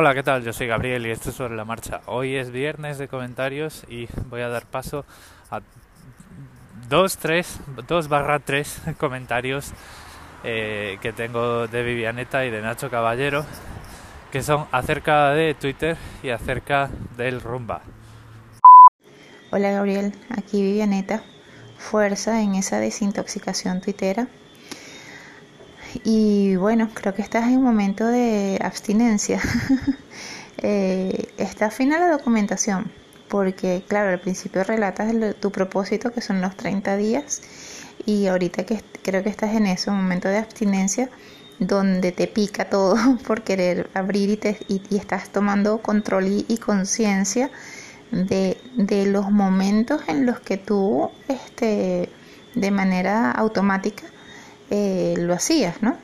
Hola, ¿qué tal? Yo soy Gabriel y esto es sobre la marcha. Hoy es viernes de comentarios y voy a dar paso a dos, tres, dos barra tres comentarios eh, que tengo de Vivianeta y de Nacho Caballero, que son acerca de Twitter y acerca del rumba. Hola Gabriel, aquí Vivianeta. Fuerza en esa desintoxicación tuitera y bueno, creo que estás en un momento de abstinencia. eh, está fina la documentación, porque claro, al principio relatas tu propósito, que son los 30 días, y ahorita que creo que estás en un momento de abstinencia, donde te pica todo por querer abrir y, te, y, estás tomando control y, conciencia de, de, los momentos en los que tú, este, de manera automática, eh, lo hacías, ¿no?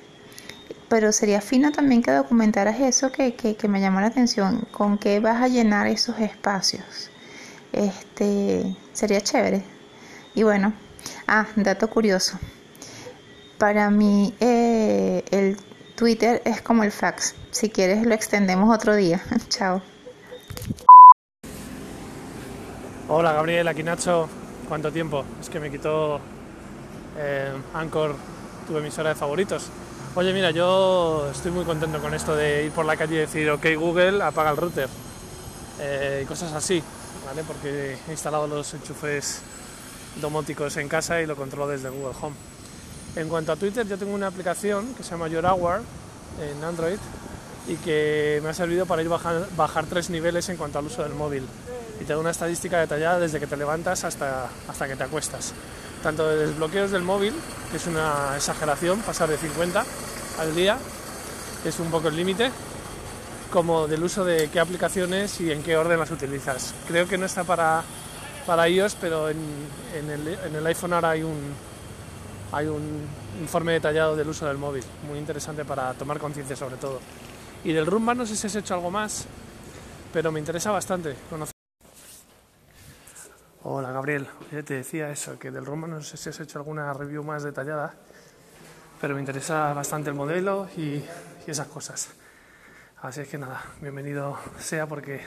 Pero sería fino también que documentaras eso que, que, me llamó la atención, con qué vas a llenar esos espacios. Este, sería chévere. Y bueno, ah, dato curioso. Para mí eh, el Twitter es como el fax. Si quieres lo extendemos otro día. Chao. Hola Gabriel, aquí Nacho. ¿Cuánto tiempo? Es que me quitó eh, Anchor tu emisora de favoritos. Oye, mira, yo estoy muy contento con esto de ir por la calle y decir, ok Google, apaga el router. Eh, cosas así, ¿vale? Porque he instalado los enchufes domóticos en casa y lo controlo desde Google Home. En cuanto a Twitter, yo tengo una aplicación que se llama Your Hour en Android y que me ha servido para ir bajar, bajar tres niveles en cuanto al uso del móvil. Y te da una estadística detallada desde que te levantas hasta, hasta que te acuestas tanto de desbloqueos del móvil, que es una exageración, pasar de 50 al día, es un poco el límite, como del uso de qué aplicaciones y en qué orden las utilizas. Creo que no está para, para iOS, pero en, el, iPhone ahora hay un, hay un informe detallado del uso del móvil, muy interesante para tomar conciencia sobre todo. Y del Rumba no sé si has hecho algo más, pero me interesa bastante conocer. Hola Gabriel, te decía eso, que del Roma no sé si has hecho alguna review más detallada, pero me interesa bastante el modelo y, esas cosas. Así es que nada, bienvenido sea porque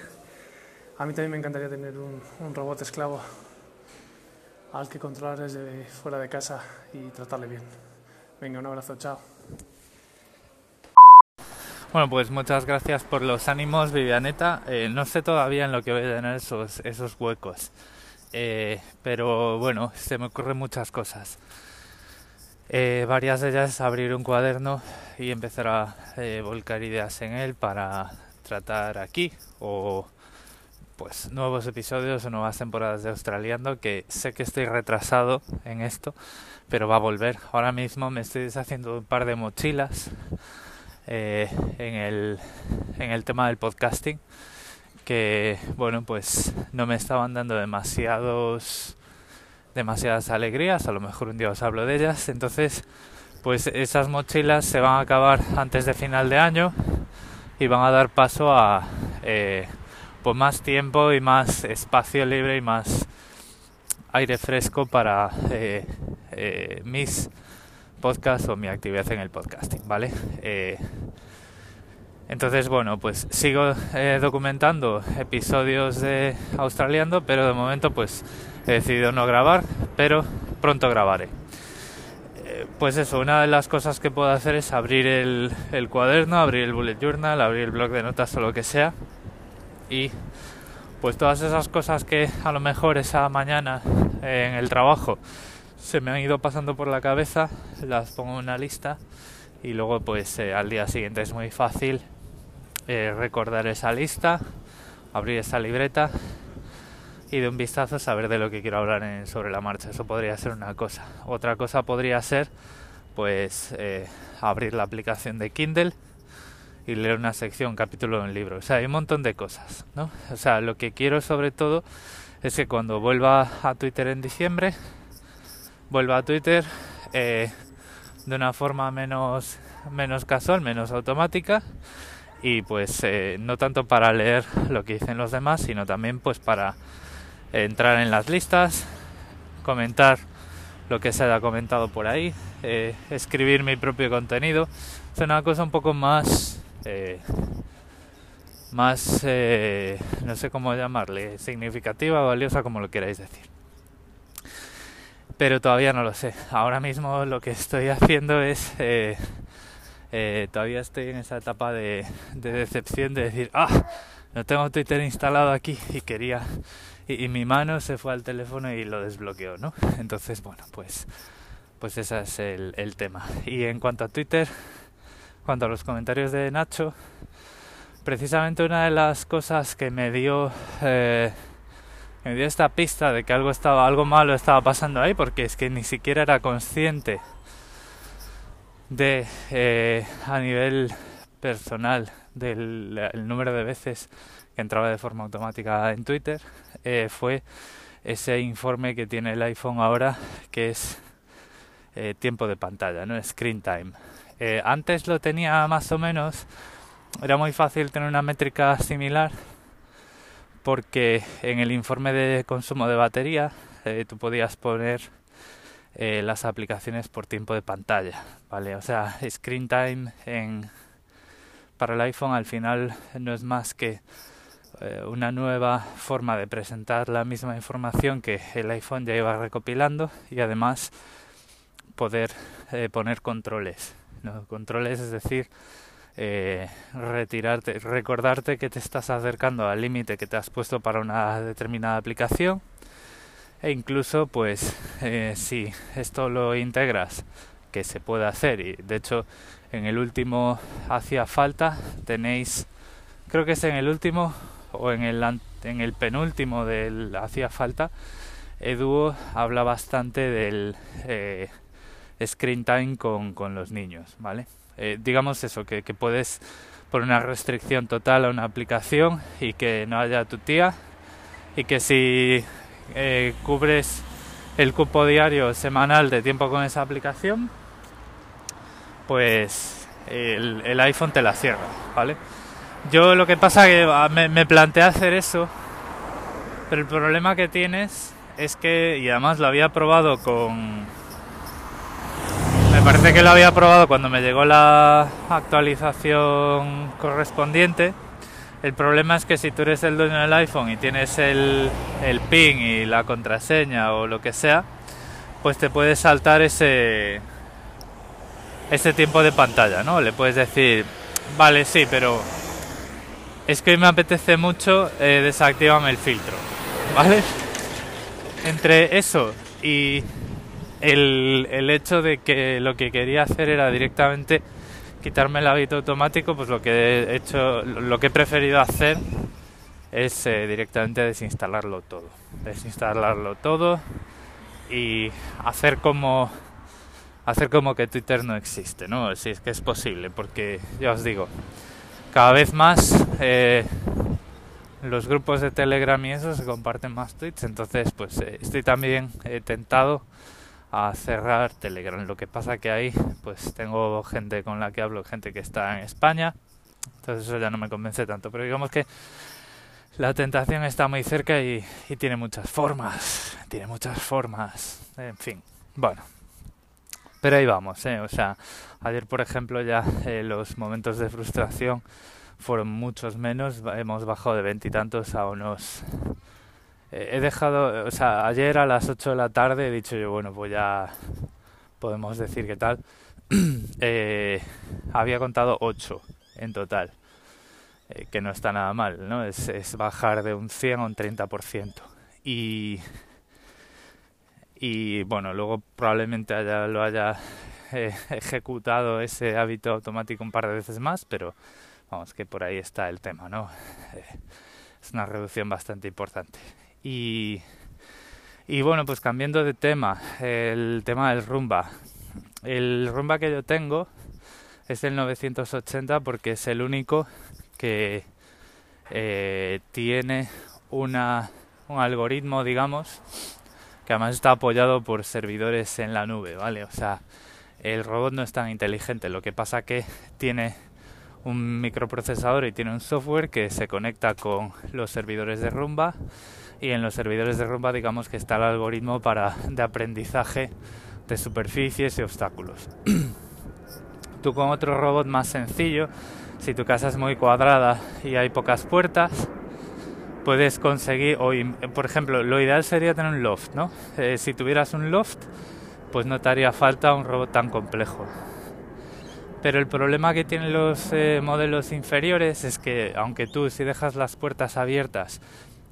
a mí también me encantaría tener un, robot esclavo al que controlar desde fuera de casa y tratarle bien. Venga, un abrazo, chao. Bueno, pues muchas gracias por los ánimos, Vivianeta. Eh, no sé todavía en lo que voy a tener esos, esos huecos. Eh, pero bueno, se me ocurren muchas cosas. Eh, varias de ellas abrir un cuaderno y empezar a eh, volcar ideas en él para tratar aquí o pues nuevos episodios o nuevas temporadas de Australiando que sé que estoy retrasado en esto pero va a volver ahora mismo me estoy deshaciendo un par de mochilas en el en el tema del podcasting que bueno pues no me estaban dando demasiados demasiadas alegrías. A lo mejor un día os hablo de ellas. Entonces pues esas mochilas se van a acabar antes de final de año y van a dar paso a eh, pues más tiempo y más espacio libre y más aire fresco para eh, eh, mis podcasts o mi actividad en el podcasting vale entonces, bueno, pues sigo eh, documentando episodios de Australiando, pero de momento pues he decidido no grabar, pero pronto grabaré. Eh, pues eso, una de las cosas que puedo hacer es abrir el, cuaderno, abrir el bullet journal, abrir el blog de notas o lo que sea. Y pues todas esas cosas que a lo mejor esa mañana en el trabajo se me han ido pasando por la cabeza, las pongo en una lista y luego pues eh, al día siguiente es muy fácil eh, recordar esa lista, abrir esa libreta y de un vistazo saber de lo que quiero hablar sobre la marcha. Eso podría ser una cosa. Otra cosa podría ser, pues, eh, abrir la aplicación de Kindle y leer una sección, capítulo de un libro. O sea, hay un montón de cosas, ¿no? O sea, lo que quiero sobre todo es que cuando vuelva a Twitter en diciembre, vuelva a Twitter eh, de una forma menos, menos casual, menos automática y pues eh, no tanto para leer lo que dicen los demás, sino también pues para entrar en las listas, comentar lo que se haya comentado por ahí, eh, escribir mi propio contenido. Es una cosa un poco más, eh, más, eh, no sé cómo llamarle, significativa valiosa, como lo queráis decir. Pero todavía no lo sé. Ahora mismo lo que estoy haciendo es, eh, todavía estoy en esa etapa de, de, decepción de decir, ah, no tengo Twitter instalado aquí y quería, y, mi mano se fue al teléfono y lo desbloqueó, ¿no? Entonces, bueno, pues, pues ese es el, el tema. Y en cuanto a Twitter, cuanto a los comentarios de Nacho, precisamente una de las cosas que me dio eh, me dio esta pista de que algo estaba algo malo estaba pasando ahí porque es que ni siquiera era consciente de eh, a nivel personal del número de veces que entraba de forma automática en Twitter eh, fue ese informe que tiene el iPhone ahora que es eh, tiempo de pantalla, no screen time. Antes lo tenía más o menos era muy fácil tener una métrica similar porque en el informe de consumo de batería tú podías poner eh, las aplicaciones por tiempo de pantalla, ¿vale? O sea, screen time en, para el iPhone al final no es más que eh, una nueva forma de presentar la misma información que el iPhone ya iba recopilando y además poder eh, poner controles. Controles es decir, eh, retirarte, recordarte que te estás acercando al límite que te has puesto para una determinada aplicación e incluso pues eh, si esto lo integras que se puede hacer. Y de hecho en el último hacía falta tenéis creo que es en el último o en el en el penúltimo del hacía falta Edu habla bastante del eh, screen time con, con los niños vale eh, digamos eso, que, que, puedes poner una restricción total a una aplicación y que no haya tu tía y que si eh, cubres el cupo diario semanal de tiempo con esa aplicación, pues el, iPhone te la cierra, ¿vale? Yo lo que pasa que ah, me planteé hacer eso, pero el problema que tienes es que, y además lo había probado con, me parece que lo había probado cuando me llegó la actualización correspondiente. El problema es que si tú eres el dueño del iPhone y tienes el, el PIN y la contraseña o lo que sea, pues te puedes saltar ese, ese tiempo de pantalla, ¿no? Le puedes decir, vale, sí, pero es que hoy me apetece mucho, eh, desactivame el filtro, ¿vale? Entre eso y el, el hecho de que lo que quería hacer era directamente quitarme el hábito automático, pues lo que he hecho, lo que he preferido hacer es eh, directamente desinstalarlo todo. Desinstalarlo todo y hacer como hacer como que Twitter no existe, ¿no? Si es que es posible, porque ya os digo, cada vez más eh, los grupos de Telegram y eso se comparten más tweets, entonces pues eh, estoy también eh, tentado a cerrar Telegram. Lo que pasa que ahí pues tengo gente con la que hablo, gente que está en España, entonces eso ya no me convence tanto, pero digamos que la tentación está muy cerca y, tiene muchas formas, tiene muchas formas, en fin, bueno. Pero ahí vamos, ¿eh? o sea, ayer por ejemplo ya eh, los momentos de frustración fueron muchos menos, hemos bajado de veintitantos a unos he dejado, o sea, ayer a las 8 de la tarde he dicho yo, bueno, pues ya podemos decir que tal. eh, había contado 8 en total, eh, que no está nada mal, ¿no? Es, bajar de un 100 a un 30%. Y, y bueno, luego probablemente haya, lo haya eh, ejecutado ese hábito automático un par de veces más, pero vamos, que por ahí está el tema, ¿no? Eh, es una reducción bastante importante. Y, y bueno, pues cambiando de tema, el tema del rumba. El rumba que yo tengo es el 980 porque es el único que eh, tiene una, un algoritmo, digamos, que además está apoyado por servidores en la nube, ¿vale? O sea, el robot no es tan inteligente, lo que pasa que tiene un microprocesador y tiene un software que se conecta con los servidores de Rumba y en los servidores de Rumba digamos que está el algoritmo para de aprendizaje de superficies y obstáculos. Tú con otro robot más sencillo si tu casa es muy cuadrada y hay pocas puertas, puedes conseguir, por ejemplo, lo ideal sería tener un loft, ¿no? Eh, si tuvieras un loft, pues no te haría falta un robot tan complejo. Pero el problema que tienen los eh, modelos inferiores es que, aunque tú si dejas las puertas abiertas,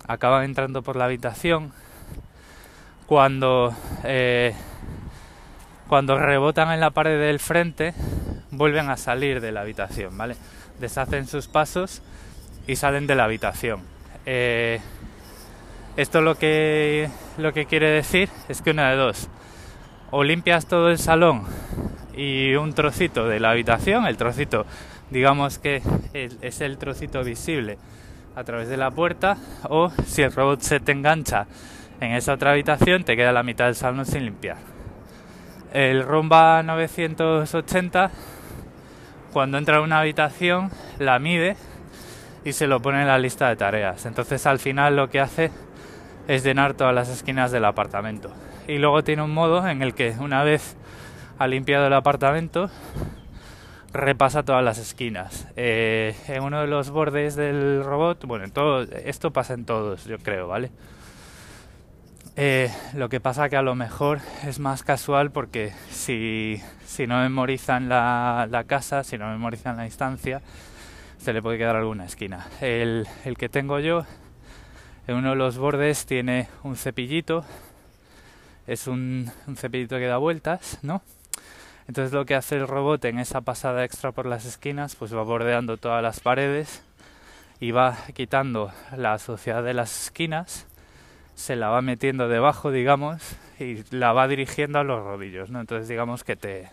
acaban entrando por la habitación, cuando, eh, cuando rebotan en la pared del frente, vuelven a salir de la habitación, ¿vale? Deshacen sus pasos y salen de la habitación. Eh, esto lo que, lo que quiere decir es que una de dos, o limpias todo el salón y un trocito de la habitación, el trocito digamos que es el trocito visible a través de la puerta, o si el robot se te engancha en esa otra habitación, te queda la mitad del salón sin limpiar. El Rumba 980, cuando entra a una habitación, la mide y se lo pone en la lista de tareas. Entonces al final lo que hace es llenar todas las esquinas del apartamento. Y luego tiene un modo en el que una vez ha limpiado el apartamento, repasa todas las esquinas. Eh, en uno de los bordes del robot, bueno, todo, esto pasa en todos, yo creo, ¿vale? Eh, lo que pasa que a lo mejor es más casual porque si, si no memorizan la, la, casa, si no memorizan la instancia, se le puede quedar alguna esquina. El, el que tengo yo, en uno de los bordes tiene un cepillito, es un, un cepillito que da vueltas, ¿no? Entonces lo que hace el robot en esa pasada extra por las esquinas, pues va bordeando todas las paredes y va quitando la suciedad de las esquinas, se la va metiendo debajo, digamos, y la va dirigiendo a los rodillos, ¿no? Entonces digamos que te,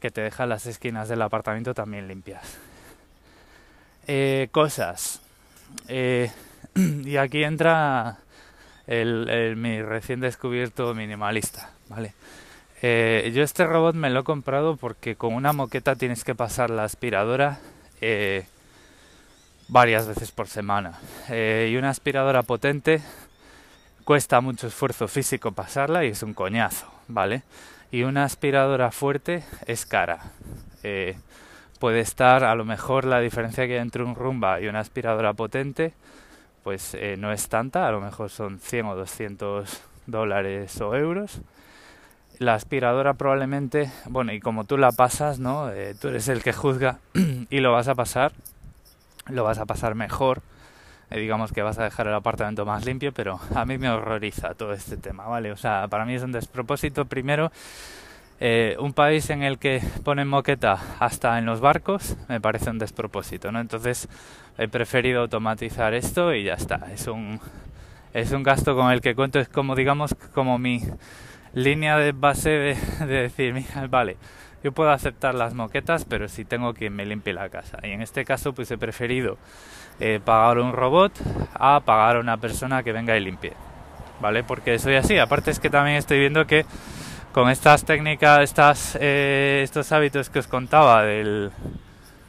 que te deja las esquinas del apartamento también limpias. Eh, cosas. Eh, y aquí entra el, mi recién descubierto minimalista, ¿vale? Eh, yo este robot me lo he comprado porque con una moqueta tienes que pasar la aspiradora eh, varias veces por semana. Eh, y una aspiradora potente cuesta mucho esfuerzo físico pasarla y es un coñazo, ¿vale? Y una aspiradora fuerte es cara. puede estar, a lo mejor la diferencia que hay entre un rumba y una aspiradora potente, pues no es tanta, a lo mejor son 100 o 200 dólares o euros la aspiradora probablemente, bueno, y como tú la pasas, ¿no? Eh, tú eres el que juzga y lo vas a pasar, lo vas a pasar mejor. Eh, digamos que vas a dejar el apartamento más limpio, pero a mí me horroriza todo este tema, ¿vale? O sea, para mí es un despropósito. Primero, eh, un país en el que ponen moqueta hasta en los barcos me parece un despropósito, ¿no? Entonces he preferido automatizar esto y ya está. Es un, es un gasto con el que cuento, es como, digamos, como mi línea de base de, decir, mira, vale, yo puedo aceptar las moquetas, pero si tengo quien me limpie la casa. Y en este caso, pues he preferido eh, pagar un robot a pagar a una persona que venga y limpie. ¿Vale? Porque soy así. Aparte es que también estoy viendo que con estas técnicas, estas, eh, estos hábitos que os contaba del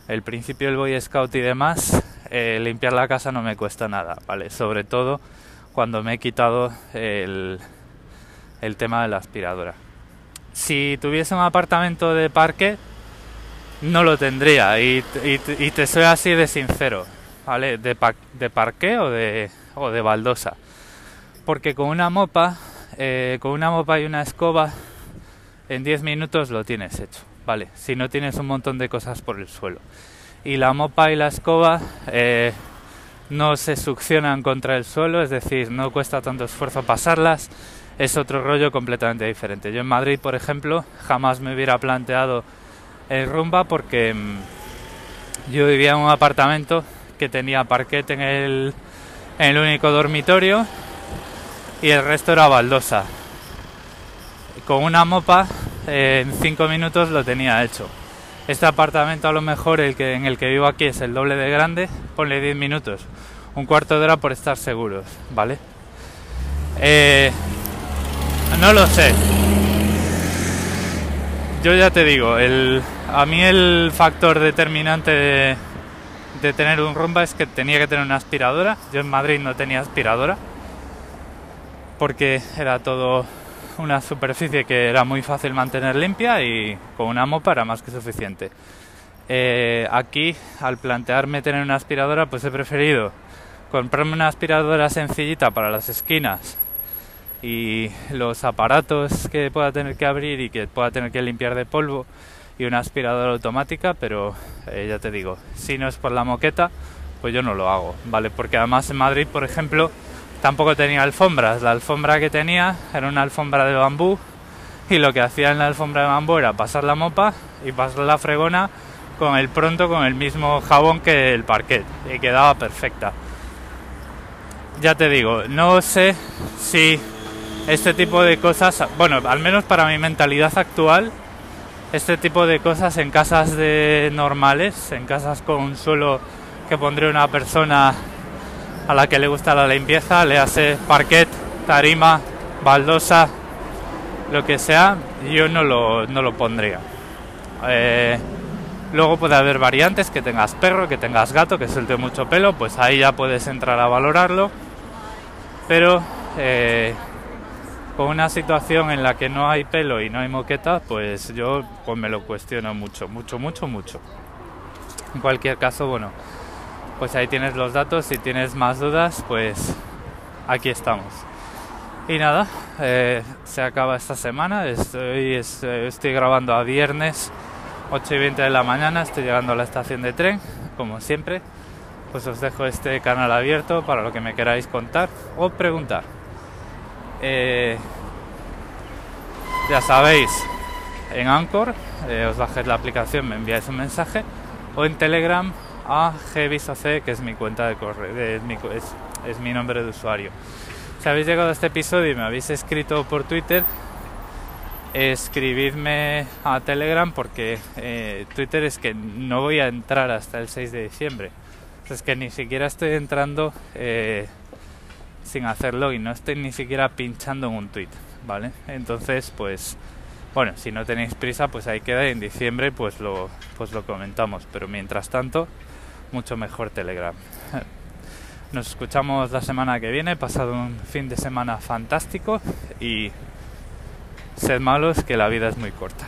el principio del Boy Scout y demás, eh, limpiar la casa no me cuesta nada, ¿vale? Sobre todo cuando me he quitado el, el tema de la aspiradora. Si tuviese un apartamento de parque, no lo tendría y, te soy así de sincero, ¿vale? De, de parque o de, o de baldosa. Porque con una mopa, eh, con una mopa y una escoba, en 10 minutos lo tienes hecho, ¿vale? Si no tienes un montón de cosas por el suelo. Y la mopa y la escoba eh, no se succionan contra el suelo, es decir, no cuesta tanto esfuerzo pasarlas es otro rollo completamente diferente. Yo en Madrid, por ejemplo, jamás me hubiera planteado el rumba porque mm, yo vivía en un apartamento que tenía parquet en el, en el único dormitorio y el resto era baldosa. Con una mopa en cinco minutos lo tenía hecho. Este apartamento a lo mejor el que en el que vivo aquí es el doble de grande, ponle 10 minutos, un cuarto de hora por estar seguros, ¿vale? Eh, no lo sé. Yo ya te digo, a mí el factor determinante de, de tener un rumba es que tenía que tener una aspiradora. Yo en Madrid no tenía aspiradora porque era todo una superficie que era muy fácil mantener limpia y con una mopa era más que suficiente. eh, aquí, al plantearme tener una aspiradora, pues he preferido comprarme una aspiradora sencillita para las esquinas y los aparatos que pueda tener que abrir y que pueda tener que limpiar de polvo y una aspiradora automática, pero eh, ya te digo, si no es por la moqueta, pues yo no lo hago, ¿vale? Porque además en Madrid, por ejemplo, tampoco tenía alfombras. La alfombra que tenía era una alfombra de bambú y lo que hacía en la alfombra de bambú era pasar la mopa y pasar la fregona con el pronto con el mismo jabón que el parquet y quedaba perfecta. Ya te digo, no sé si este tipo de cosas, bueno, al menos para mi mentalidad actual, este tipo de cosas en casas de normales, en casas con un suelo que pondría una persona a la que le gusta la limpieza, le hace parquet, tarima, baldosa, lo que sea, yo no lo, no lo pondría. Eh, luego puede haber variantes, que tengas perro, que tengas gato, que suelte mucho pelo, pues ahí ya puedes entrar a valorarlo. Pero eh, con una situación en la que no hay pelo y no hay moqueta, pues yo pues me lo cuestiono mucho, mucho, mucho, mucho. En cualquier caso, bueno, pues ahí tienes los datos. Si tienes más dudas, pues aquí estamos. Y nada, eh, se acaba esta semana. Estoy, estoy grabando a viernes 8 y 20 de la mañana. Estoy llegando a la estación de tren, como siempre. Pues os dejo este canal abierto para lo que me queráis contar o preguntar. Eh, ya sabéis, en Anchor eh, os bajéis la aplicación, me enviáis un mensaje o en Telegram a gvisoc, que es mi cuenta de correo, es, mi, nombre de usuario. Si habéis llegado a este episodio y me habéis escrito por Twitter, escribidme a Telegram porque eh, Twitter es que no voy a entrar hasta el 6 de diciembre. Es que ni siquiera estoy entrando sin hacerlo y no estoy ni siquiera pinchando en un tweet, ¿vale? Entonces, pues, bueno, si no tenéis prisa, pues ahí queda. En diciembre, pues lo, pues lo comentamos. Pero mientras tanto, mucho mejor Telegram. Nos escuchamos la semana que viene, pasado un fin de semana fantástico y sed malos que la vida es muy corta.